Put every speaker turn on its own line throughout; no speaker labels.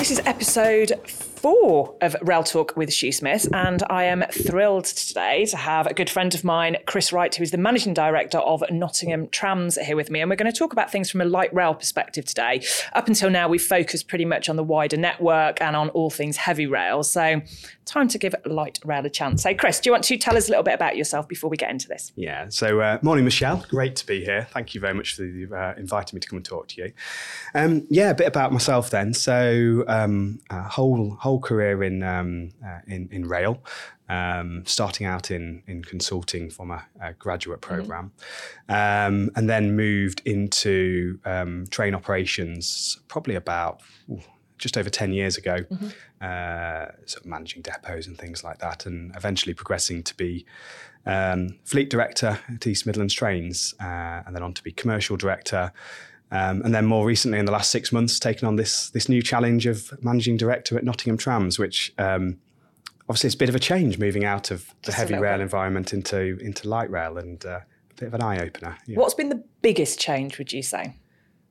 This is episode four of Rail Talk with Shoosmiths, and I am thrilled today to have a good friend of mine, Chris Wright, who is the managing director of Nottingham Trams, here with me. And we're going to talk about things from a light rail perspective today. Up until now, we've focused pretty much on the wider network and on all things heavy rail. So, time to give light rail a chance. So, Chris, do you want to tell us a little bit about yourself before we get into this?
Yeah. So, uh, morning, Michelle. Great to be here. Thank you very much for uh, inviting me to come and talk to you. Um, yeah, a bit about myself then. So, um, whole whole career in um, uh, in, in rail. Um, starting out in in consulting from a, a graduate program, mm-hmm. um, and then moved into um, train operations probably about ooh, just over ten years ago, mm-hmm. uh, sort of managing depots and things like that, and eventually progressing to be um, fleet director at East Midlands Trains, uh, and then on to be commercial director. Um, and then more recently, in the last six months, taken on this this new challenge of managing director at Nottingham Trams, which um, obviously it's a bit of a change moving out of the Just heavy rail bit. environment into into light rail, and uh, a bit of an eye opener.
Yeah. What's been the biggest change? Would you say?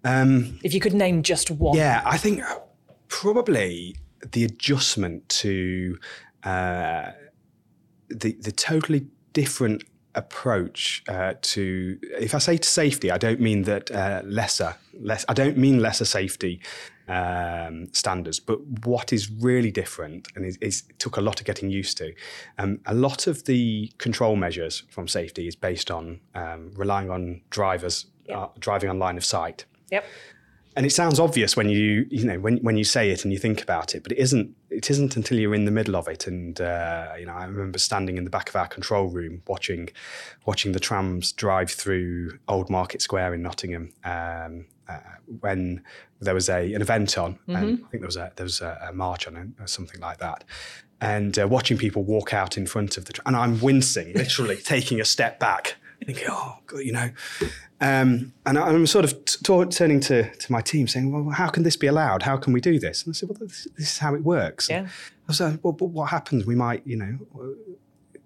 Um, if you could name just one.
Yeah, I think probably the adjustment to uh, the the totally different approach uh, to if I say to safety, I don't mean that uh, lesser less I don't mean lesser safety um, standards, but what is really different and is, is took a lot of getting used to. Um, a lot of the control measures from safety is based on um, relying on drivers yep. uh, driving on line of sight.
Yep
and it sounds obvious when you you know when when you say it and you think about it, but it isn't. It isn't until you're in the middle of it. And uh, you know, I remember standing in the back of our control room watching watching the trams drive through Old Market Square in Nottingham. Um, uh, when there was a an event on, mm-hmm. and I think there was a there was a, a march on it or something like that, and uh, watching people walk out in front of the, tra- and I'm wincing, literally taking a step back, thinking, oh, God, you know, um, and I, am sort of t- turning to, to my team saying, well, how can this be allowed? How can we do this? And I said, well, this, this is how it works.
Yeah.
I said, well, but what happens? We might, you know,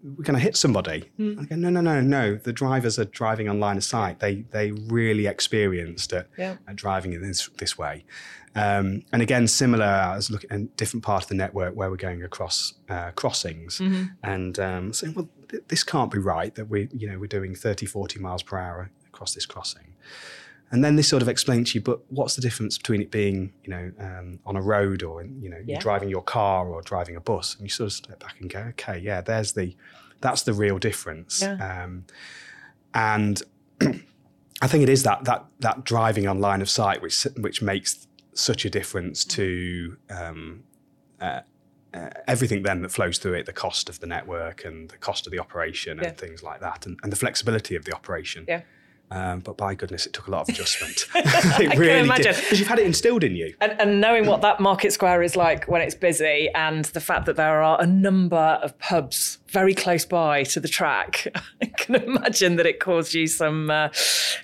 we're going to hit somebody. Mm. I go, no, no, no, no. The drivers are driving on line of sight. They they really experienced at, yeah. at driving in this this way. Um, and again, similar. I was looking at a different part of the network where we're going across uh, crossings, mm-hmm. and um, saying, well, this can't be right that we, you know, we're doing 30, 40 miles per hour across this crossing. And then this sort of explains to you, but what's the difference between it being, you know, um, on a road or, you know, yeah. you're driving your car or driving a bus? And you sort of step back and go, okay, yeah, there's the, that's the real difference. Yeah. Um, and I think it is that that that driving on line of sight which which makes such a difference to um, uh, uh, everything then that flows through it, the cost of the network and the cost of the operation and yeah. things like that, and, and, the flexibility of the operation.
Yeah.
Um, but by goodness, it took a lot of adjustment. it really did because you've had it instilled in you.
And, and, knowing what that market square is like when it's busy, and the fact that there are a number of pubs very close by to the track, I can imagine that it caused you some. Uh,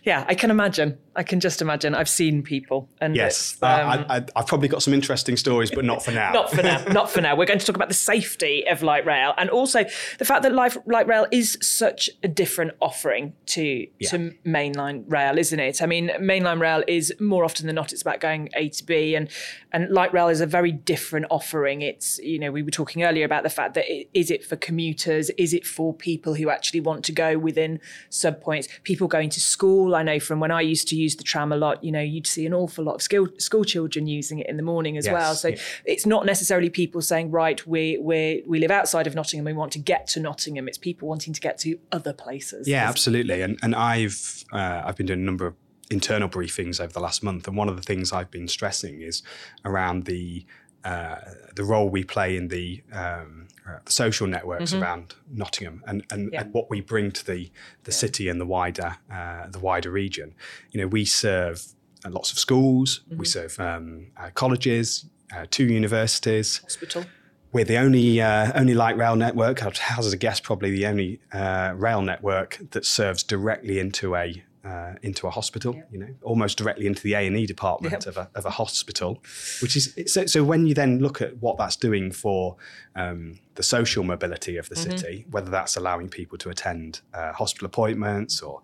yeah, I can imagine. I can just imagine. I've seen people, and
yes, um, uh, I, have probably got some interesting stories, but not for now.
not for now. Not for now. We're going to talk about the safety of light rail, and also the fact that light, light rail is such a different offering to yeah. to mainline rail, isn't it? I mean, mainline rail is more often than not it's about going A to B, and and light rail is a very different offering. It's you know we were talking earlier about the fact that it, is it for commuters? Is it for people who actually want to go within sub points? People going to school. I know from when I used to use the tram a lot. You know, you'd see an awful lot of school school children using it in the morning as yes, well. So yeah. it's not necessarily people saying right we we we live outside of Nottingham. We want to get to Nottingham. It's people wanting to get to other places.
Yeah, absolutely. And and I've uh, I've been doing a number of internal briefings over the last month, and one of the things I've been stressing is around the uh, the role we play in the, um, the social networks mm-hmm. around Nottingham and, and, yeah. and, what we bring to the the yeah. city and the wider uh, the wider region. You know, we serve uh, lots of schools, mm-hmm. we serve um, uh, colleges, two universities,
hospital.
We're the only only light rail network. I'd hazard a guess, probably the only rail network that serves directly into a uh, into a hospital, yeah. you know, almost directly into the A and E department yep. of, a, of a hospital, which is so, so. When you then look at what that's doing for um, the social mobility of the mm-hmm. city, whether that's allowing people to attend uh, hospital appointments or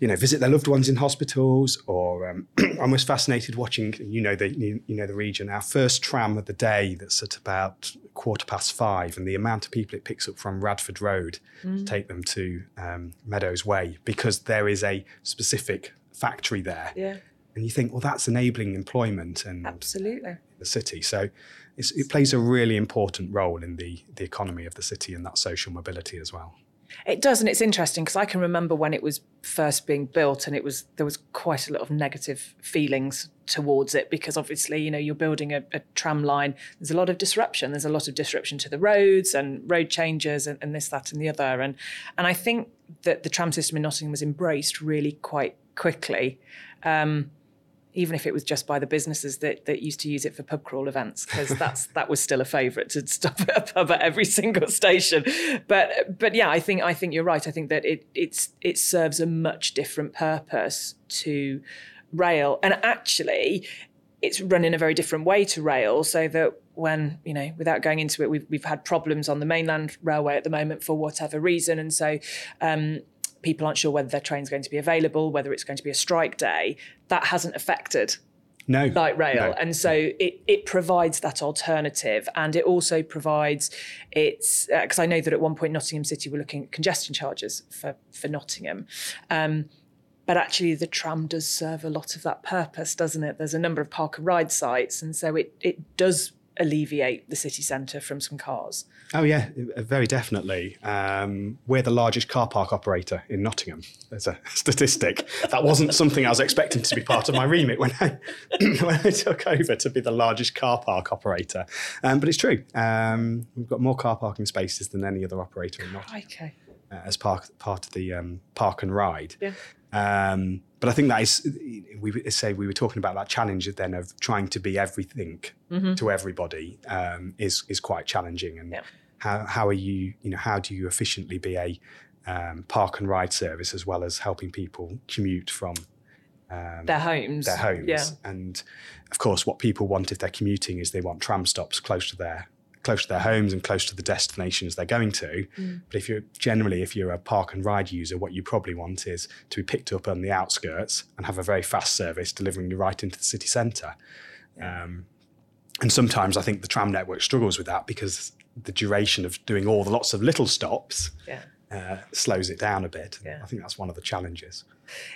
you know visit their loved ones in hospitals or um, I was fascinated watching. You know the you, you know the region. Our first tram of the day that's at about quarter past five, and the amount of people it picks up from Radford Road mm. to take them to um, Meadows Way because there is a specific factory there.
Yeah.
And you think, well, that's enabling employment and
absolutely
the city. So it plays a really important role in the the economy of the city and that social mobility as well.
It does, and it's interesting because I can remember when it was first being built, and it was there was quite a lot of negative feelings towards it because obviously, you know, you're building a, a tram line. There's a lot of disruption. There's a lot of disruption to the roads and road changes and, and this, that, and the other. And and I think that the tram system in Nottingham was embraced really quite quickly. Um, even if it was just by the businesses that, that used to use it for pub crawl events, because that's that was still a favourite to stop at a pub at every single station. But but yeah, I think I think you're right. I think that it it's it serves a much different purpose to rail, and actually, it's run in a very different way to rail. So that when you know, without going into it, we've we've had problems on the mainland railway at the moment for whatever reason, and so. Um, people aren't sure whether their train's going to be available, whether it's going to be a strike day. That hasn't affected
no.
Light rail. No. and so it, it provides that alternative and it also provides it's because uh, i know that at one point nottingham city were looking at congestion charges for for nottingham. Um, but actually the tram does serve a lot of that purpose doesn't it? There's a number of park and ride sites and so it it does alleviate the city centre from some cars.
Oh yeah, very definitely. Um, we're the largest car park operator in Nottingham. There's a statistic. That wasn't something I was expecting to be part of my remit when I when I took over to be the largest car park operator. Um, but it's true. Um, we've got more car parking spaces than any other operator in Nottingham.
Okay.
Uh, as part part of the um, park and ride.
Yeah.
Um, but I think that is, we say we were talking about that challenge then of trying to be everything mm-hmm. to everybody um, is is quite challenging. And yeah. how how are you you know how do you efficiently be a um, park and ride service as well as helping people commute from
um, their homes
their homes
yeah.
and of course what people want if they're commuting is they want tram stops close to their close to their homes and close to the destinations they're going to. Mm. But if you're generally, if you're a park and ride user, what you probably want is to be picked up on the outskirts and have a very fast service delivering you right into the city centre. Yeah. Um, and sometimes I think the tram network struggles with that because the duration of doing all the lots of little stops
yeah.
uh, slows it down a bit. Yeah. I think that's one of the challenges.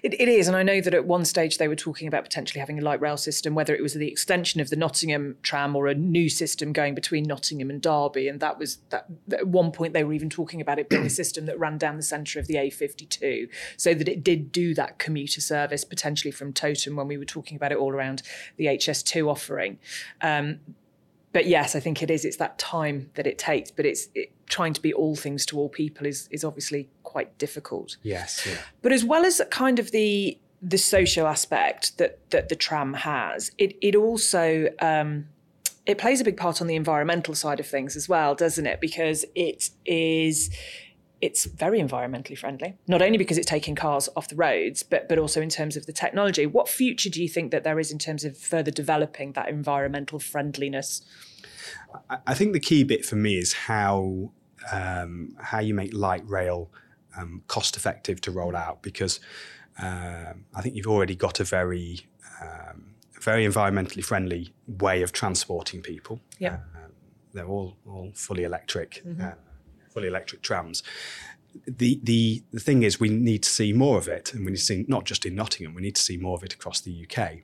It, it is, and I know that at one stage they were talking about potentially having a light rail system, whether it was the extension of the Nottingham tram or a new system going between Nottingham and Derby. And that was that. At one point, they were even talking about it being a system that ran down the centre of the A52, so that it did do that commuter service potentially from Toton when we were talking about it all around the HS2 offering. Um, but yes, I think it is. It's that time that it takes, but it's it, trying to be all things to all people is is obviously quite difficult.
Yes. Yeah.
But as well as kind of the the social aspect that that the tram has, it it also um, it plays a big part on the environmental side of things as well, doesn't it? Because it is it's very environmentally friendly, not only because it's taking cars off the roads, but but also in terms of the technology. What future do you think that there is in terms of further developing that environmental friendliness?
I think the key bit for me is how um, how you make light rail um, cost effective to roll out because um, I think you've already got a very um, very environmentally friendly way of transporting people.
Yeah,
uh, they're all all fully electric. Mm-hmm. Uh, fully electric trams. The, the the thing is, we need to see more of it, and we need to see not just in Nottingham. We need to see more of it across the UK.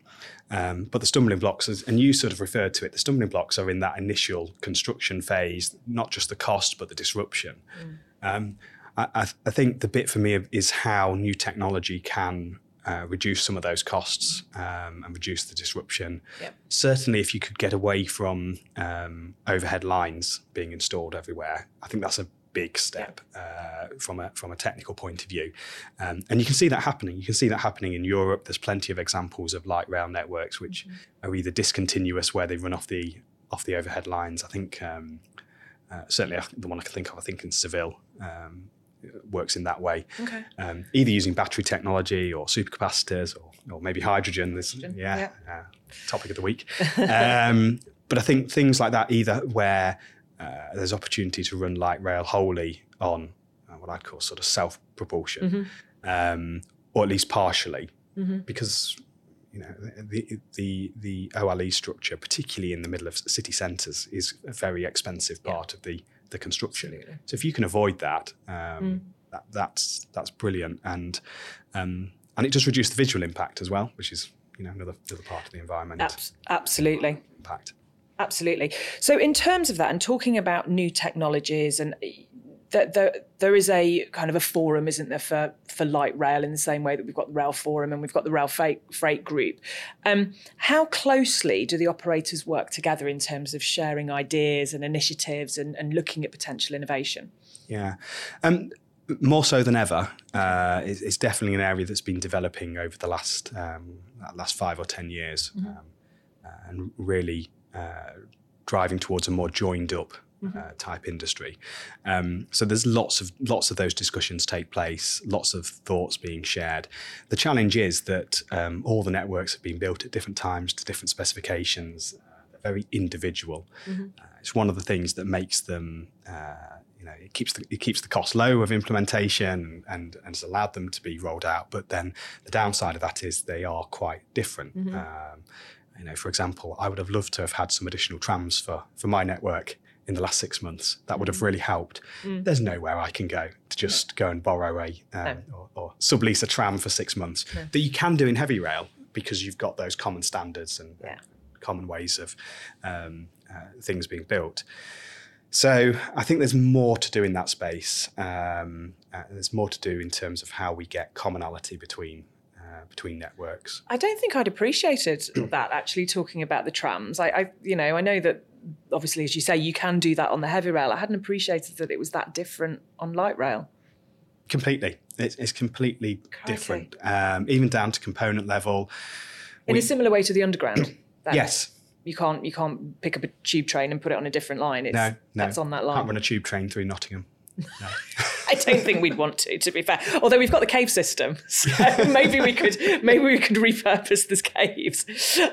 Um, but the stumbling blocks, and you sort of referred to it, the stumbling blocks are in that initial construction phase, not just the cost, but the disruption. Mm. Um, I, I, think the bit for me is how new technology can uh, reduce some of those costs um, and reduce the disruption.
Yep.
Certainly, if you could get away from um, overhead lines being installed everywhere, I think that's a big step uh, from a from a technical point of view, um, and you can see that happening. You can see that happening in Europe. There's plenty of examples of light rail networks which mm-hmm. are either discontinuous, where they run off the off the overhead lines. I think um, uh, certainly the one I can think of. I think in Seville. Um, works in that way,
okay.
Um, either using battery technology or supercapacitors or, or maybe hydrogen. This, yeah, yeah. Uh, topic of the week. Um, but I think things like that, either where uh, there's opportunity to run light rail wholly on uh, what I'd call sort of self propulsion, mm-hmm. um, or at least partially, mm-hmm. because you know, the, the the OLE structure, particularly in the middle of city centres, is a very expensive part yeah. of the the construction. Absolutely. So if you can avoid that, um, mm. that that's that's brilliant, and um, and it does reduce the visual impact as well, which is you know another another part of the environment.
absolutely.
Impact.
Absolutely. So, in terms of that, and talking about new technologies and that there, there is a kind of a forum, isn't there, for, for light rail in the same way that we've got the rail forum and we've got the rail freight, freight group. Um, how closely do the operators work together in terms of sharing ideas and initiatives and, and looking at potential innovation?
Yeah. Um, more so than ever, uh, it's, it's, definitely an area that's been developing over the last um, last five or ten years, mm-hmm. um, and really uh, driving towards a more joined up mm-hmm. uh, type industry. Um, so there's lots of lots of those discussions take place, lots of thoughts being shared. The challenge is that um, all the networks have been built at different times to different specifications. Uh, very individual. Mm-hmm. Uh, it's one of the things that makes them. Uh, you know, it keeps the it keeps the cost low of implementation and and has allowed them to be rolled out. But then the downside of that is they are quite different. Mm-hmm. Um, you know, for example, I would have loved to have had some additional trams for for my network in the last six months. That would have mm. really helped. Mm. There's nowhere I can go to just go and borrow a um, no. or, or, sublease a tram for six months no. that you can do in heavy rail because you've got those common standards and yeah. common ways of um, uh, things being built. So I think there's more to do in that space. Um, uh, there's more to do in terms of how we get commonality between uh, between networks.
I don't think I'd appreciated that actually talking about the trams. I, I, you know, I know that obviously, as you say, you can do that on the heavy rail. I hadn't appreciated that it was that different on light rail.
Completely, it's, it's completely Crikey. different, um, even down to component level.
In we, a similar way to the underground.
yes.
You can't you can't pick up a tube train and put it on a different line. It's, no, no, that's on that line.
Can't run a tube train through Nottingham. No.
I don't think we'd want to, to be fair. Although we've got the cave system, so maybe we could maybe we could repurpose the caves.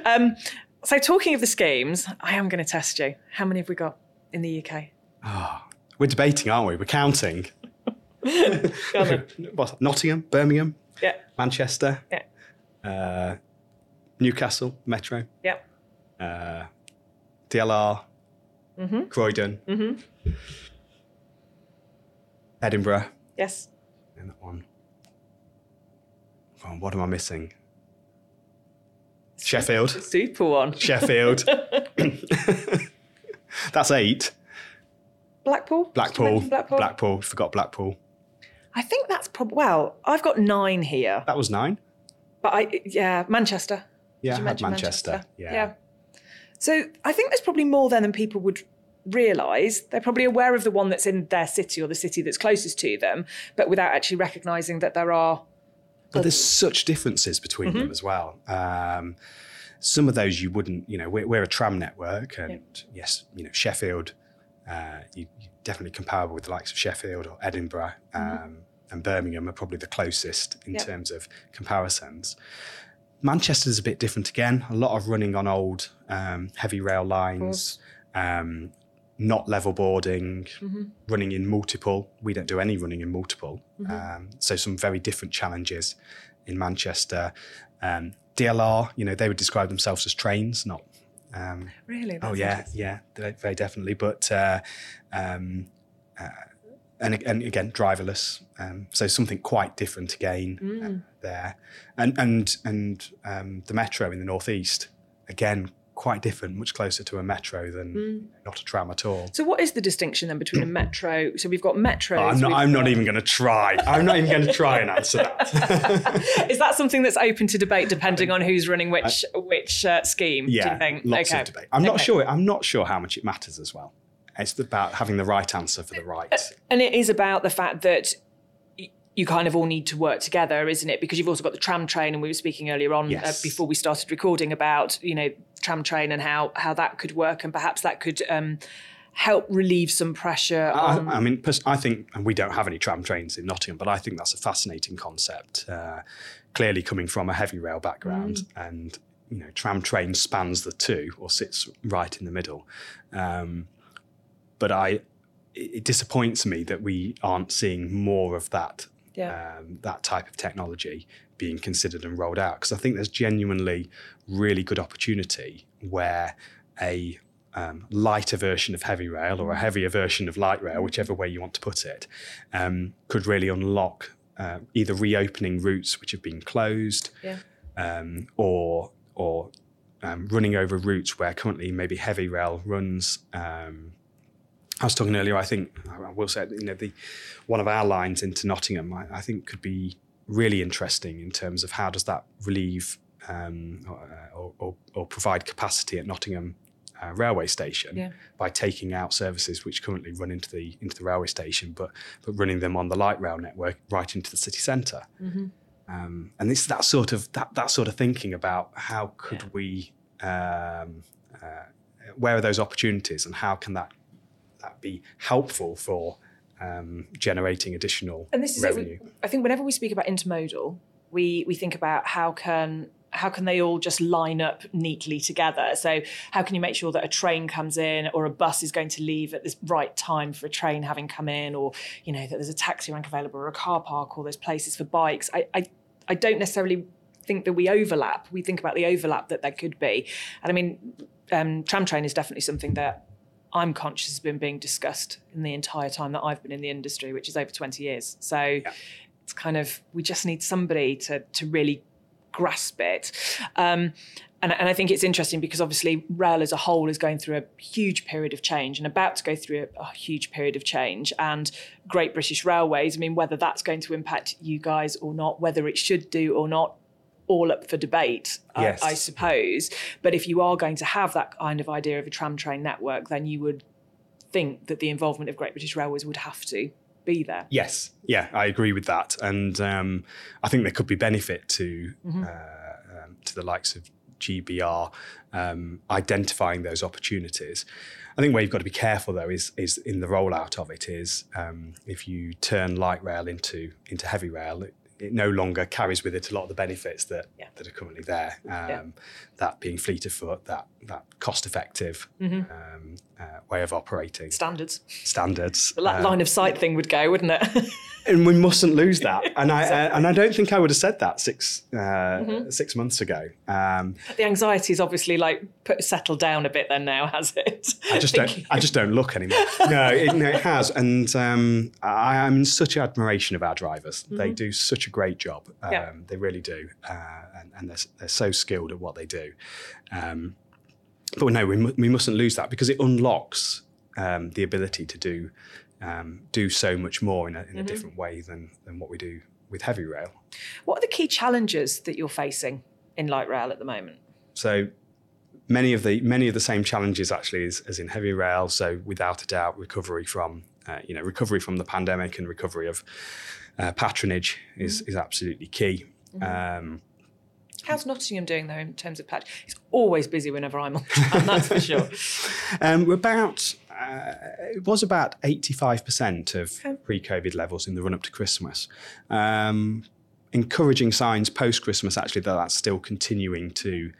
Um, so, talking of the schemes, I am going to test you. How many have we got in the UK? Oh,
ah, we're debating, aren't we? We're counting. what, Nottingham, Birmingham,
yeah.
Manchester,
yeah.
Uh, Newcastle, Metro,
yeah.
Uh, DLR, mm-hmm. Croydon,
mm-hmm.
Edinburgh.
Yes.
And that one. Oh, what am I missing? Sheffield.
Super one.
Sheffield. That's eight.
Blackpool.
Blackpool. Blackpool. Blackpool. Forgot Blackpool.
I think that's probably well. I've got nine here.
That was nine.
But I yeah Manchester.
Yeah, Manchester. Manchester. Yeah.
Yeah. So I think there's probably more there than people would realise. They're probably aware of the one that's in their city or the city that's closest to them, but without actually recognising that there are
but there's such differences between mm-hmm. them as well. Um, some of those you wouldn't, you know, we're, we're a tram network, and yes, you know, Sheffield, uh, you, are definitely comparable with the likes of Sheffield or Edinburgh, mm-hmm. um, and Birmingham are probably the closest in terms of comparisons. Manchester's a bit different again. A lot of running on old um, heavy rail lines, um, not level boarding, mm-hmm. running in multiple. We don't do any running in multiple. Mm-hmm. Um, so some very different challenges in Manchester. Um, DLR, you know, they would describe themselves as trains, not.
Um, really?
oh yeah, yeah, very definitely. But uh, um, uh, and, and again, driverless. Um, so something quite different again mm. uh, there. And and and um, the metro in the northeast again quite different, much closer to a metro than mm. not a tram at all.
So, what is the distinction then between a metro? So, we've got metros.
Oh, I'm, not, I'm not, even going to try. I'm not even going to try and answer that.
is that something that's open to debate depending on who's running which I, which uh, scheme?
Yeah,
do you think?
lots okay. of debate. I'm okay. not sure. I'm not sure how much it matters as well. It's about having the right answer for the right.
And it is about the fact that you kind of all need to work together, isn't it? Because you've also got the tram train, and we were speaking earlier on uh, yes. uh, before we started recording about you know tram train and how how that could work, and perhaps that could. Um, help relieve some pressure.
I, I, mean, I think, and we don't have any tram trains in Nottingham, but I think that's a fascinating concept. Uh, clearly, coming from a heavy rail background, mm. and you know, tram train spans the two or sits right in the middle. Um, but I, it disappoints me that we aren't seeing more of that
yeah.
um, that type of technology being considered and rolled out because I think there's genuinely really good opportunity where a um, lighter version of heavy rail or a heavier version of light rail, whichever way you want to put it, um, could really unlock uh, either reopening routes which have been closed,
yeah.
um, or or um, running over routes where currently maybe heavy rail runs. I was talking earlier. I think I will say, you know, the one of our lines into Nottingham, I, I think, could be really interesting in terms of how does that relieve um, or, or, or, provide capacity at Nottingham uh, railway station
yeah.
by taking out services which currently run into the into the railway station, but but running them on the light rail network right into the city center
mm-hmm.
um, and it's that sort of that that sort of thinking about how could yeah. we um, uh, where are those opportunities and how can that that be helpful for um, generating additional
and this is
revenue.
It. I think whenever we speak about intermodal, we we think about how can how can they all just line up neatly together? So how can you make sure that a train comes in or a bus is going to leave at this right time for a train having come in, or you know that there's a taxi rank available or a car park or there's places for bikes? I I, I don't necessarily think that we overlap. We think about the overlap that there could be, and I mean, um, tram train is definitely something that I'm conscious has been being discussed in the entire time that I've been in the industry, which is over 20 years. So yeah. it's kind of we just need somebody to to really grasp it. Um, and, and, I think it's interesting because obviously rail as a whole is going through a huge period of change and about to go through a, a, huge period of change. And Great British Railways, I mean, whether that's going to impact you guys or not, whether it should do or not, all up for debate,
yes.
I, I suppose. But if you are going to have that kind of idea of a tram train network, then you would think that the involvement of Great British Railways would have to be there.
Yes, yeah, I agree with that, and um, I think there could be benefit to
mm-hmm.
uh, um, to the likes of GBR um, identifying those opportunities. I think where you've got to be careful though is is in the rollout of it is um, if you turn light rail into into heavy rail, it, no longer carries with it a lot of the benefits that
yeah.
that are currently there. Um,
yeah.
That being fleet of foot, that that cost effective
mm-hmm.
um, uh, way of operating.
Standards.
Standards.
The uh, line of sight thing would go, wouldn't it?
and we mustn't lose that. And I uh, and I don't think I would have said that six uh, mm-hmm. six months ago. Um,
the anxiety is obviously like put, settled down a bit. Then now has it?
I just don't. I just don't look anymore. no, it, no, it has, and um, I, am in such admiration of our drivers. Mm-hmm. They do such a great job. Um,
yeah.
They really do, uh, and, and they're, they're so skilled at what they do. Um, but no, we, we mustn't lose that because it unlocks um, the ability to do um, do so much more in a, in mm-hmm. a different way than than what we do with heavy rail.
What are the key challenges that you're facing in light rail at the moment?
So many of the many of the same challenges actually as, as in heavy rail. So without a doubt, recovery from uh, you know recovery from the pandemic and recovery of uh, patronage is mm-hmm. is absolutely key. Mm-hmm. Um,
How's Nottingham doing though in terms of patch? It's always busy whenever I'm on that's for sure.
Um, we're about uh, it was about 85% of okay. pre-COVID levels in the run-up to Christmas. Um, encouraging signs post-Christmas actually that that's still continuing to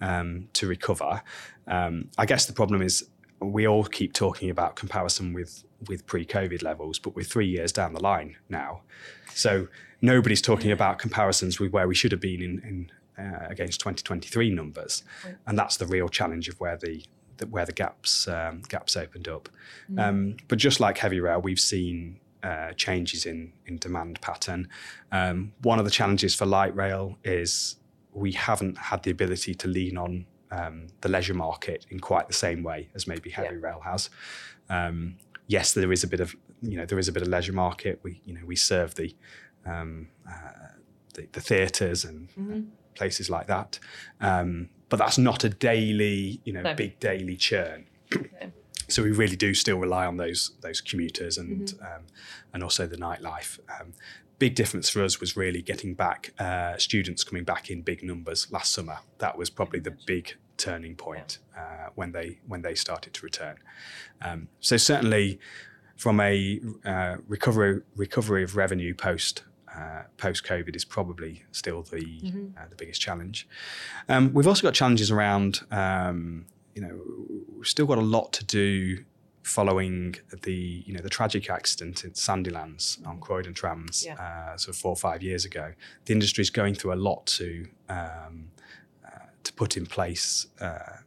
um, to recover. Um, I guess the problem is we all keep talking about comparison with with pre-COVID levels, but we're three years down the line now, so nobody's talking about comparisons with where we should have been in, in uh, against 2023 numbers, right. and that's the real challenge of where the, the where the gaps um, gaps opened up. Mm. Um, but just like heavy rail, we've seen uh, changes in in demand pattern. Um, one of the challenges for light rail is we haven't had the ability to lean on um, the leisure market in quite the same way as maybe heavy yeah. rail has. Um, yes, there is a bit of you know there is a bit of leisure market. We you know we serve the um, uh, the, the theatres and
mm-hmm
places like that. Um, but that's not a daily, you know,
no.
big daily churn. So we really do still rely on those those commuters and mm-hmm. um, and also the nightlife. Um, big difference for us was really getting back uh, students coming back in big numbers last summer. That was probably the big turning point uh, when they when they started to return. Um, so certainly, from a uh, recovery recovery of revenue post uh, post COVID is probably still the
mm-hmm.
uh, the biggest challenge. Um, we've also got challenges around, um, you know, we've still got a lot to do following the you know the tragic accident in Sandilands on Croydon trams yeah. uh, sort of four or five years ago, the industry is going through a lot to um, to put in place uh,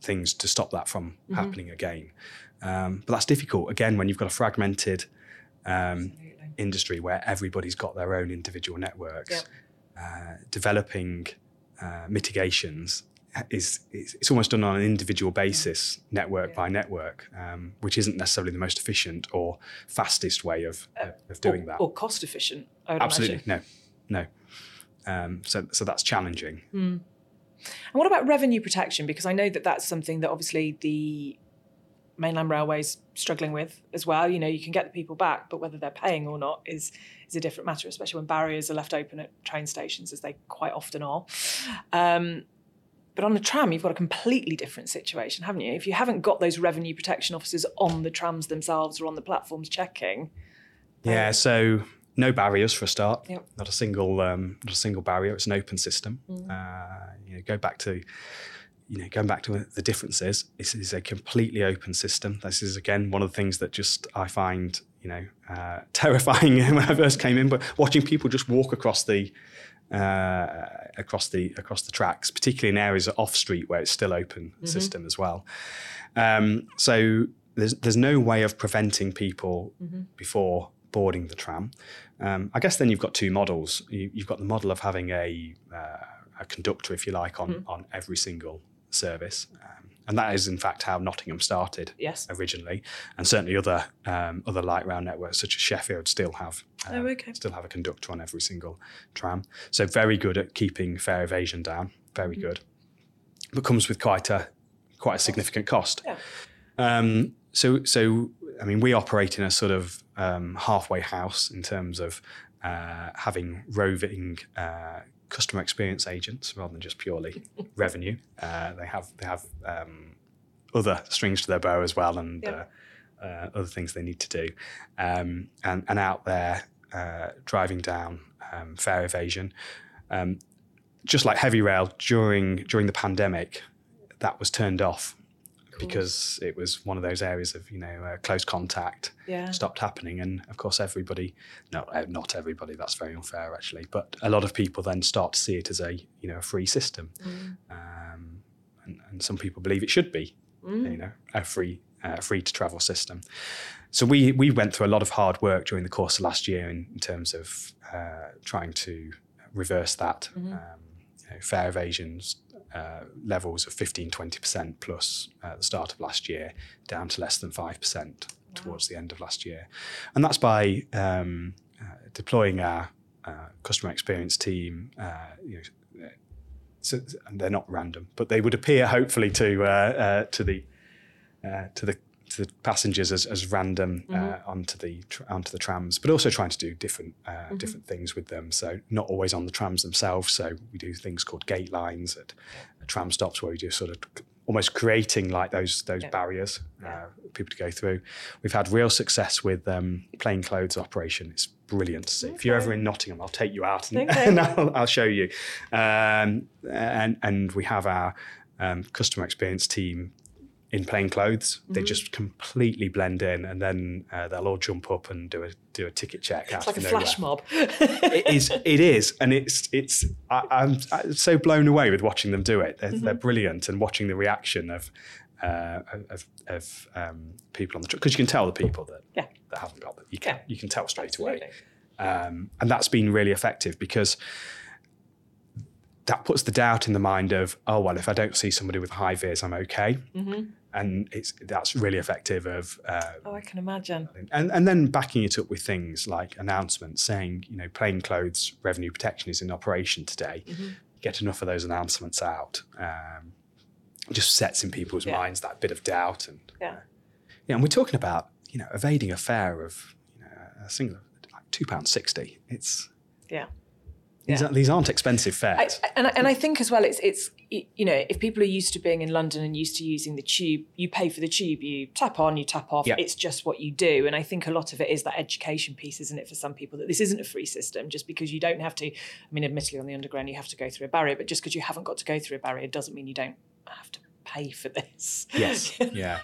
things to stop that from mm-hmm. happening again. Um, but that's difficult again when you've got a fragmented um, industry where everybody's got their own individual networks. Yep. Uh, developing uh, mitigations is, it's almost done on an individual basis, network yeah. by network, um, which isn't necessarily the most efficient or fastest way of, uh, of doing
or,
that.
Or cost efficient,
Absolutely, imagine. no, no. Um, so, so that's challenging.
Mm. And what about revenue protection? Because I know that that's something that obviously the mainland railways struggling with as well. You know, you can get the people back, but whether they're paying or not is is a different matter, especially when barriers are left open at train stations, as they quite often are. Um, but on the tram, you've got a completely different situation, haven't you? If you haven't got those revenue protection officers on the trams themselves or on the platforms checking.
Yeah, so no barriers for a start. Yep. Not a single, um, not a single barrier. It's an open system. Mm. Uh, you know, go back to, you know, going back to the differences. This is a completely open system. This is again one of the things that just I find, you know, uh, terrifying when I first came in. But watching people just walk across the uh, across the across the tracks, particularly in areas off street where it's still open mm-hmm. system as well. Um, so there's there's no way of preventing people mm-hmm. before boarding the tram. Um, I guess then you've got two models. You, have got the model of having a uh, a conductor, if you like, on mm-hmm. on every single service. Um, and that is in fact how Nottingham started
yes.
originally, and certainly other um, other light rail networks such as Sheffield still have
uh, oh, okay.
still have a conductor on every single tram. So very good at keeping fare evasion down, very mm-hmm. good, but comes with quite a quite a significant cost.
Yeah.
Um, so so I mean we operate in a sort of um, halfway house in terms of uh, having roving uh, customer experience agents rather than just purely revenue. Uh, they have they have um, other strings to their bow as well, and yep. uh, uh, other things they need to do. Um, and and out there uh, driving down um, fare evasion, um, just like heavy rail during during the pandemic, that was turned off because it was one of those areas of you know uh, close contact
yeah.
stopped happening and of course everybody no uh, not everybody that's very unfair actually but a lot of people then start to see it as a you know a free system mm. um, and, and, some people believe it should be mm. you know a free uh, free to travel system so we we went through a lot of hard work during the course of last year in, in terms of uh, trying to reverse that mm-hmm. um, you know, fare evasions uh, levels of 15 20% plus at the start of last year down to less than 5% wow. towards the end of last year. And that's by um, uh, deploying our uh, customer experience team. Uh, you know, so, and they're not random, but they would appear hopefully to uh, to the to the the passengers as, as random uh, mm-hmm. uh, onto the onto the trams, but also trying to do different uh, mm-hmm. different things with them. So not always on the trams themselves. So we do things called gate lines at, at tram stops where we do sort of almost creating like those those yeah. barriers uh, people to go through. We've had real success with um, plain clothes operation. It's brilliant to see. Okay. If you're ever in Nottingham, I'll take you out and, okay. and I'll, I'll, show you. Um, and and we have our um, customer experience team in plain clothes. Mm-hmm. They just completely blend in, and then uh, they'll all jump up and do a do a ticket check.
It's like a nowhere. flash mob.
it is. It is, and it's it's. I, am so blown away with watching them do it. They're, mm-hmm. they're brilliant, and watching the reaction of uh, of, of um, people on the truck. because you can tell the people that
yeah.
that haven't got them. You can yeah. you can tell straight Absolutely. away, um, and that's been really effective because that puts the doubt in the mind of, oh well, if I don't see somebody with high vis, I'm okay,
mm-hmm.
and it's that's really effective. Of
uh, oh, I can imagine.
And and then backing it up with things like announcements saying, you know, plain clothes revenue protection is in operation today. Mm-hmm. Get enough of those announcements out. Um, just sets in people's yeah. minds that bit of doubt and
yeah, uh,
yeah. And we're talking about you know evading a fare of you know a single like two pounds sixty. It's
yeah
these, yeah. are, these aren't expensive fares.
I, and, and I think as well, it's it's you know if people are used to being in London and used to using the tube, you pay for the tube, you tap on, you tap off. It's just what you do. And I think a lot of it is that education piece, isn't it, for some people that this isn't a free system just because you don't have to. I mean, admittedly, on the underground you have to go through a barrier, but just because you haven't got to go through a barrier doesn't mean you don't have to pay for this.
Yes, yeah,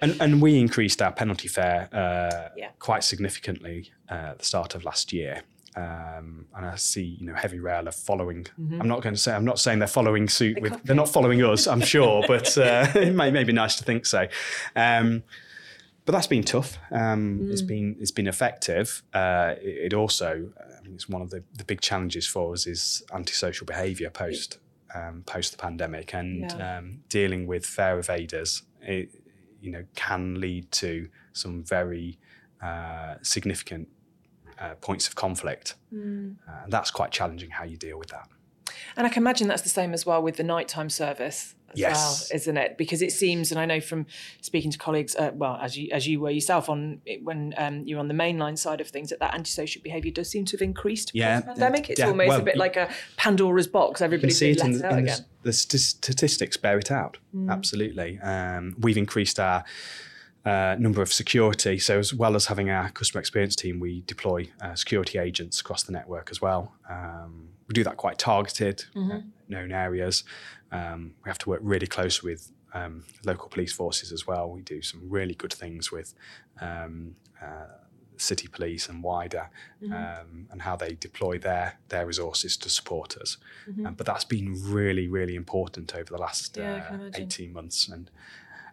and and we increased our penalty fare uh, yeah. quite significantly uh, at the start of last year. Um, and I see, you know, heavy rail are following. Mm-hmm. I'm not going to say. I'm not saying they're following suit with. They're not following us. I'm sure, but uh, it may, may be nice to think so. Um, but that's been tough. Um, mm. It's been it's been effective. Uh, it, it, also, I mean, it's one of the, the big challenges for us is antisocial behaviour post um, post the pandemic and yeah. um, dealing with fare evaders. It, you know, can lead to some very uh, significant uh, points of conflict. Mm. Uh, and that's quite challenging how you deal with that.
And I can imagine that's the same as well with the nighttime service as yes. well, isn't it? Because it seems, and I know from speaking to colleagues, uh, well, as you as you were yourself on when um, you're on the mainline side of things, that that antisocial behaviour does seem to have increased yeah, pandemic. It's yeah, almost well, a bit like a Pandora's box. Everybody's see it in, in
the, the, statistics bear it out. Mm. Absolutely, um, we've increased our uh, number of security. So, as well as having our customer experience team, we deploy uh, security agents across the network as well. Um, we do that quite targeted, mm-hmm. uh, known areas. Um, we have to work really close with um, local police forces as well. We do some really good things with um, uh, city police and wider, mm-hmm. Um, and how they deploy their their resources to support us. Mm-hmm. Um, but that's been really, really important over the last yeah, uh, eighteen months, and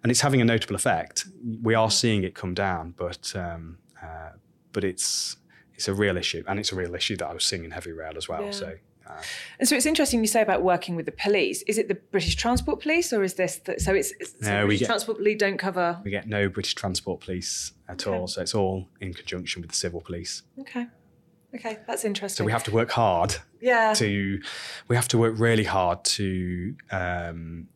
and it's having a notable effect. We are seeing it come down, but um, uh, but it's it's a real issue, and it's a real issue that I was seeing in heavy rail as well. Yeah. So. Uh,
and so it's interesting you say about working with the police. Is it the British Transport Police, or is this the, so? It's, it's no, so British get, Transport Police don't cover.
We get no British Transport Police at okay. all, so it's all in conjunction with the civil police.
Okay. Okay, that's interesting.
So we have to work hard.
Yeah.
To we have to work really hard to um,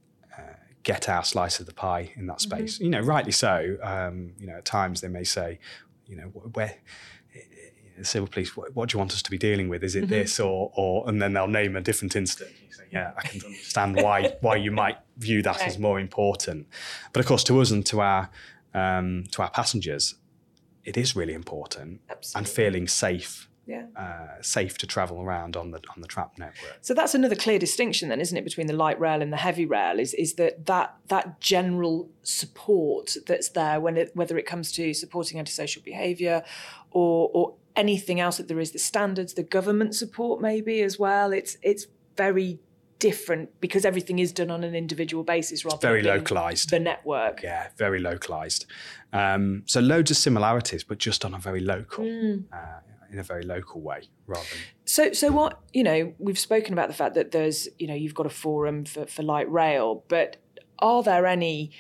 get our slice of the pie in that space. Mm-hmm. You know, rightly so. Um, you know, at times they may say, you know, where civil police, what, what, do you want us to be dealing with? Is it mm-hmm. this or or? And then they'll name a different incident. Say, yeah, I can understand why why you might view that as more important. But of course, to us and to our um, to our passengers, it is really important Absolutely. and feeling safe yeah. uh, safe to travel around on the on the trap network.
So that's another clear distinction, then, isn't it, between the light rail and the heavy rail? Is is that that that general support that's there when it, whether it comes to supporting antisocial behaviour or or anything else that there is, the standards, the government support maybe as well. It's it's very different because everything is done on an individual basis rather
very than localized
the network
yeah very localized um, so loads of similarities but just on a very local mm. uh, in a very local way rather than
so so what you know we've spoken about the fact that there's you know you've got a forum for, for light rail but are there any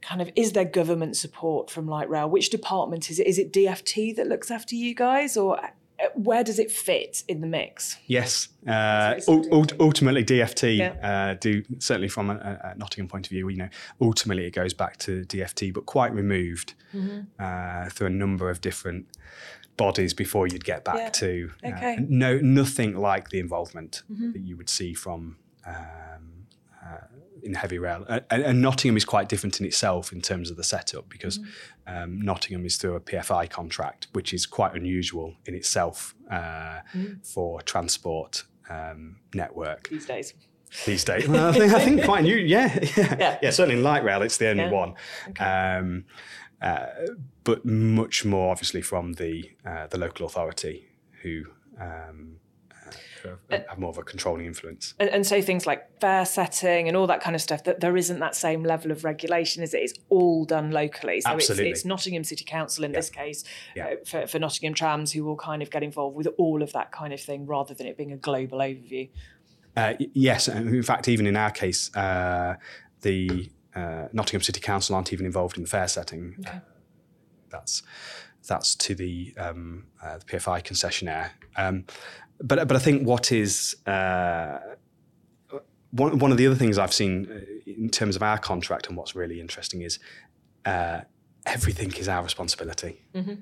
kind of is there government support from light rail which department is it is it dft that looks after you guys or uh, where does it fit in the mix?
Yes, uh, ultimately DFT yeah. uh, do certainly from a, a, Nottingham point of view. You know, ultimately it goes back to DFT, but quite removed mm-hmm. uh, through a number of different bodies before you'd get back yeah. to uh, okay. no nothing like the involvement mm-hmm. that you would see from um, uh, in heavy rail. Uh, and, and, Nottingham is quite different in itself in terms of the setup because mm-hmm. um, Nottingham is through a PFI contract, which is quite unusual in itself uh, mm-hmm. for transport um, network
these days.
These days, well, I think I think quite new. Yeah, yeah, yeah. yeah certainly in light rail, it's the only yeah. one. Okay. Um, uh, but much more obviously from the uh, the local authority who um, uh, have more of a controlling influence.
And, and, so things like fare setting and all that kind of stuff, that there isn't that same level of regulation, is it? It's all done locally. So Absolutely. It's, it's Nottingham City Council in yeah. this case yeah. uh, for, for Nottingham Trams who will kind of get involved with all of that kind of thing rather than it being a global overview.
Uh, yes, and in fact, even in our case, uh, the uh, Nottingham City Council aren't even involved in the fare setting. Okay. Uh, that's that's to the, um, uh, the PFI concessionaire. Um, but but I think what is uh, one one of the other things I've seen uh, in terms of our contract and what's really interesting is uh, everything is our responsibility. Mm-hmm.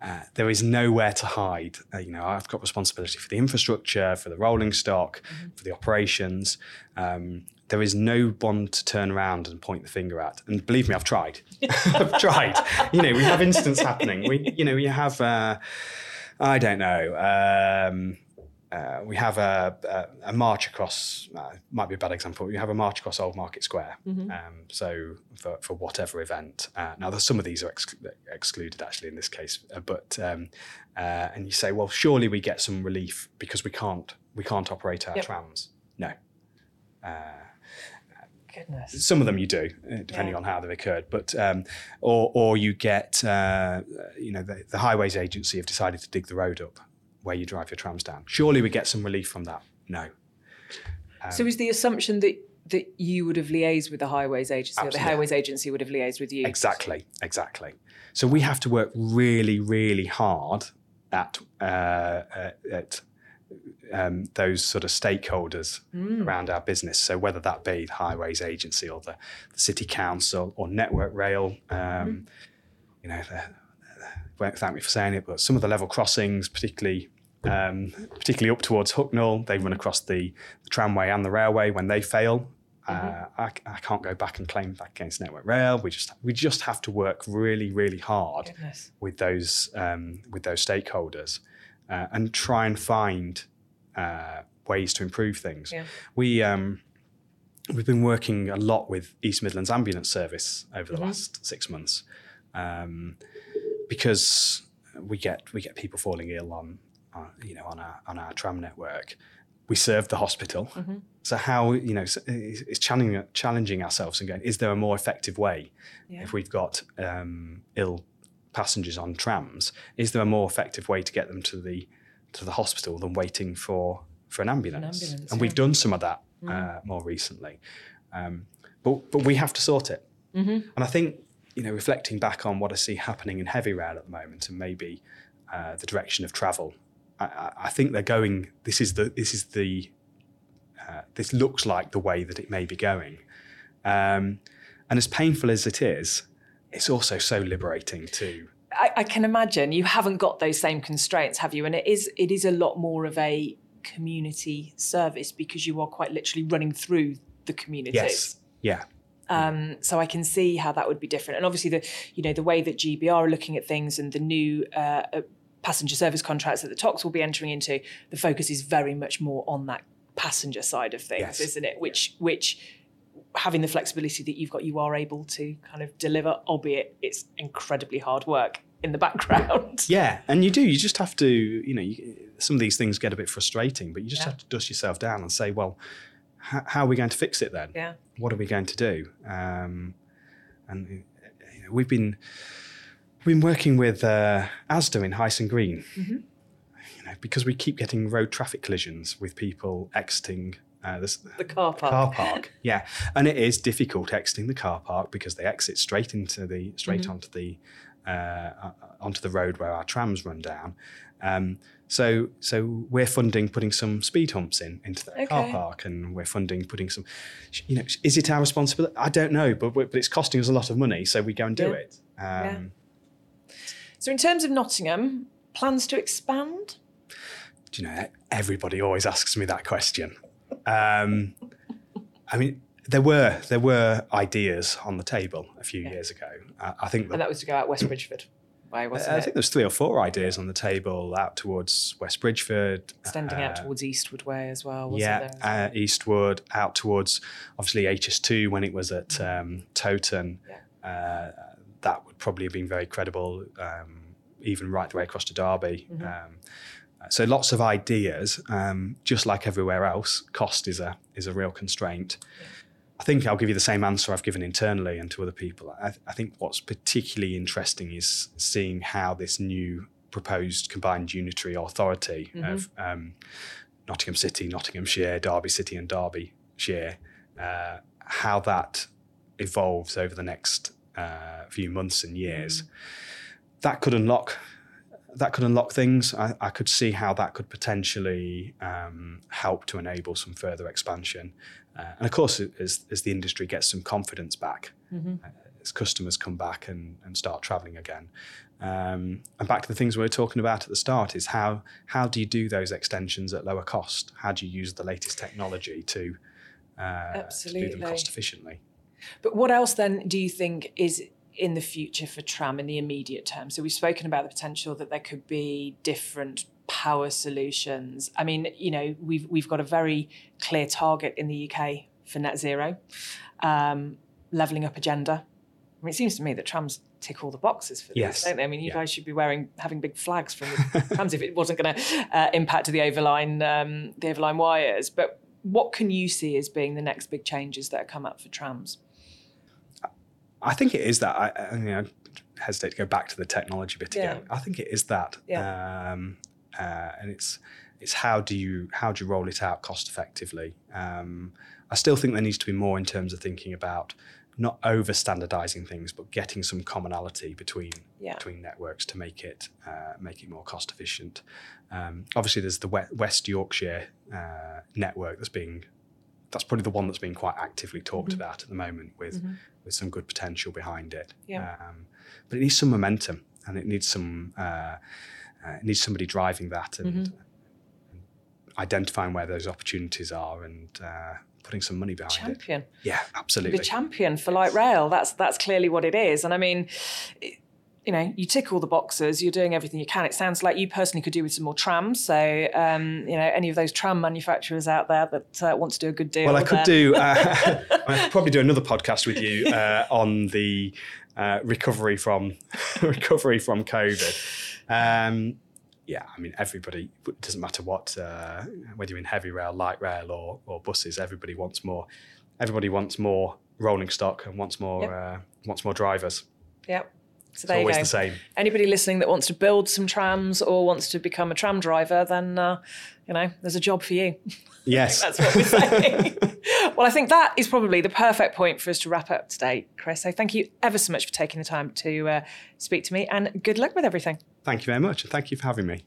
Uh, there is nowhere to hide. Uh, you know, I've got responsibility for the infrastructure, for the rolling stock, mm-hmm. for the operations. Um, there is no one to turn around and point the finger at. And believe me, I've tried. I've tried. You know, we have incidents happening. We, you know, we have, uh, I don't know, um, uh, we have a, a, a march across, uh, might be a bad example, we have a march across Old Market Square. Mm-hmm. Um, so for, for whatever event. Uh, now, there's some of these are ex- excluded actually in this case, uh, but um, uh, and you say, well, surely we get some relief because we can't we can't operate our yep. trams. No. Uh,
Goodness.
Some of them you do, depending yeah. on how they've occurred, but um, or or you get you know the, the highways agency have decided to dig the road up where you drive your trams down. Surely we get some relief from that. No.
Um, so is the assumption that that you would have liaised with the highways agency absolutely. or the highways agency would have liaised with you?
Exactly, exactly. So we have to work really, really hard at uh, at um, those sort of stakeholders mm. around our business. So whether that be the highways agency or the, the city council or Network Rail, um, mm. you know, the, the, thank me for saying it, but some of the level crossings, particularly um, particularly up towards Hucknall. They run across the, the tramway and the railway. When they fail, mm-hmm. uh, I, I, can't go back and claim back against Network Rail. We just we just have to work really really hard Goodness. with those um, with those stakeholders uh, and try and find uh, ways to improve things. Yeah. We um, we've been working a lot with East Midlands Ambulance Service over the mm-hmm. last six months um, because we get we get people falling ill on uh, you know, on our on our tram network. We serve the hospital. Mm-hmm. So how you know it's challenging challenging ourselves and going, is there a more effective way yeah. if we've got um, ill passengers on trams? Is there a more effective way to get them to the to the hospital than waiting for for an ambulance? An ambulance and yeah. we've done some of that mm. uh, more recently, um, but but we have to sort it. Mm-hmm. And I think you know, reflecting back on what I see happening in heavy rail at the moment, and maybe uh, the direction of travel I, I, think they're going. This is the this is the uh, this looks like the way that it may be going. Um, and as painful as it is, it's also so liberating too.
I, I, can imagine you haven't got those same constraints, have you? And it is it is a lot more of a community service because you are quite literally running through the community.
Yes. Yeah.
Um, so I can see how that would be different, and obviously the you know the way that GBR are looking at things and the new uh, passenger service contracts that the TOCs will be entering into, the focus is very much more on that passenger side of things, yes. isn't it? Which which having the flexibility that you've got, you are able to kind of deliver, albeit it's incredibly hard work in the background.
Yeah, and you do. You just have to, you know, you, some of these things get a bit frustrating, but you just yeah. have to dust yourself down and say, well, h- how are we going to fix it then?
Yeah.
What are we going to do? Um, and you know, we've been been working with uh, ASDA in Hyson Green, mm-hmm. you know, because we keep getting road traffic collisions with people exiting uh, this,
the car park.
Car park, yeah, and it is difficult exiting the car park because they exit straight into the straight mm-hmm. onto the uh, uh onto the road where our trams run down. Um, so so we're funding putting some speed humps in into the okay. car park, and we're funding putting some. You know, is it our responsibility? I don't know, but but it's costing us a lot of money, so we go and do yeah. it. Um, yeah.
So, in terms of Nottingham, plans to expand?
Do you know, everybody always asks me that question. Um, I mean, there were there were ideas on the table a few yeah. years ago. I, I think,
that, and that was to go out West Bridgford. Why wasn't I
it? I think there's three or four ideas on the table out towards West Bridgford,
extending uh, out towards Eastwood Way as well.
yeah,
uh,
Eastwood out towards obviously HS2 when it was at mm. um, Toton. Yeah. Uh, that would probably have been very credible, um, even right the way across to Derby. Mm-hmm. Um, so lots of ideas. Um, just like everywhere else, cost is a is a real constraint. I think I'll give you the same answer I've given internally and to other people. I, I think what's particularly interesting is seeing how this new proposed combined unitary authority mm-hmm. of um, Nottingham City, Nottinghamshire, Derby City, and Derbyshire, uh, how that evolves over the next uh, few months and years, mm. that could unlock that could unlock things. I, I could see how that could potentially um, help to enable some further expansion. Uh, and of course, as, as the industry gets some confidence back, mm-hmm. uh, as customers come back and, and start traveling again. Um, and back to the things we were talking about at the start is how how do you do those extensions at lower cost? How do you use the latest technology to, uh, to do them cost efficiently?
But what else then do you think is in the future for tram in the immediate term? So we've spoken about the potential that there could be different power solutions. I mean, you know, we've we've got a very clear target in the UK for net zero, um, levelling up agenda. I mean, it seems to me that trams tick all the boxes for this,
yes.
don't they? I mean, you yeah. guys should be wearing having big flags from the trams if it wasn't going to uh, impact the overline um, the overline wires. But what can you see as being the next big changes that come up for trams?
I think it is that I, I, mean, I hesitate to go back to the technology bit yeah. again. I think it is that, yeah. um, uh, and it's it's how do you how do you roll it out cost effectively? Um, I still think there needs to be more in terms of thinking about not over standardizing things, but getting some commonality between yeah. between networks to make it uh, make it more cost efficient. Um, obviously, there's the West Yorkshire uh, network that's being that's probably the one that's being quite actively talked mm-hmm. about at the moment with mm-hmm. with some good potential behind it. Yeah. Um, but it needs some momentum and it needs some uh, uh, it needs somebody driving that and, mm-hmm. identifying where those opportunities are and uh, putting some money behind
champion. it. Champion.
Yeah, absolutely.
The champion for light rail. That's that's clearly what it is. And I mean. You know, you tick all the boxes, you're doing everything you can. It sounds like you personally could do with some more trams. So, um, you know, any of those tram manufacturers out there that uh, want to do a good deal.
Well, I could do, uh, I could probably do another podcast with you uh, on the uh, recovery from recovery from COVID. Um, yeah, I mean, everybody, it doesn't matter what, uh, whether you're in heavy rail, light rail, or, or buses, everybody wants more. Everybody wants more rolling stock and wants more, yep. uh, wants more drivers.
Yep.
So there it's always you go. the same.
Anybody listening that wants to build some trams or wants to become a tram driver, then uh, you know there's a job for you.
Yes,
that's what we're saying. well, I think that is probably the perfect point for us to wrap up today, Chris. So thank you ever so much for taking the time to uh, speak to me, and good luck with everything.
Thank you very much, and thank you for having me.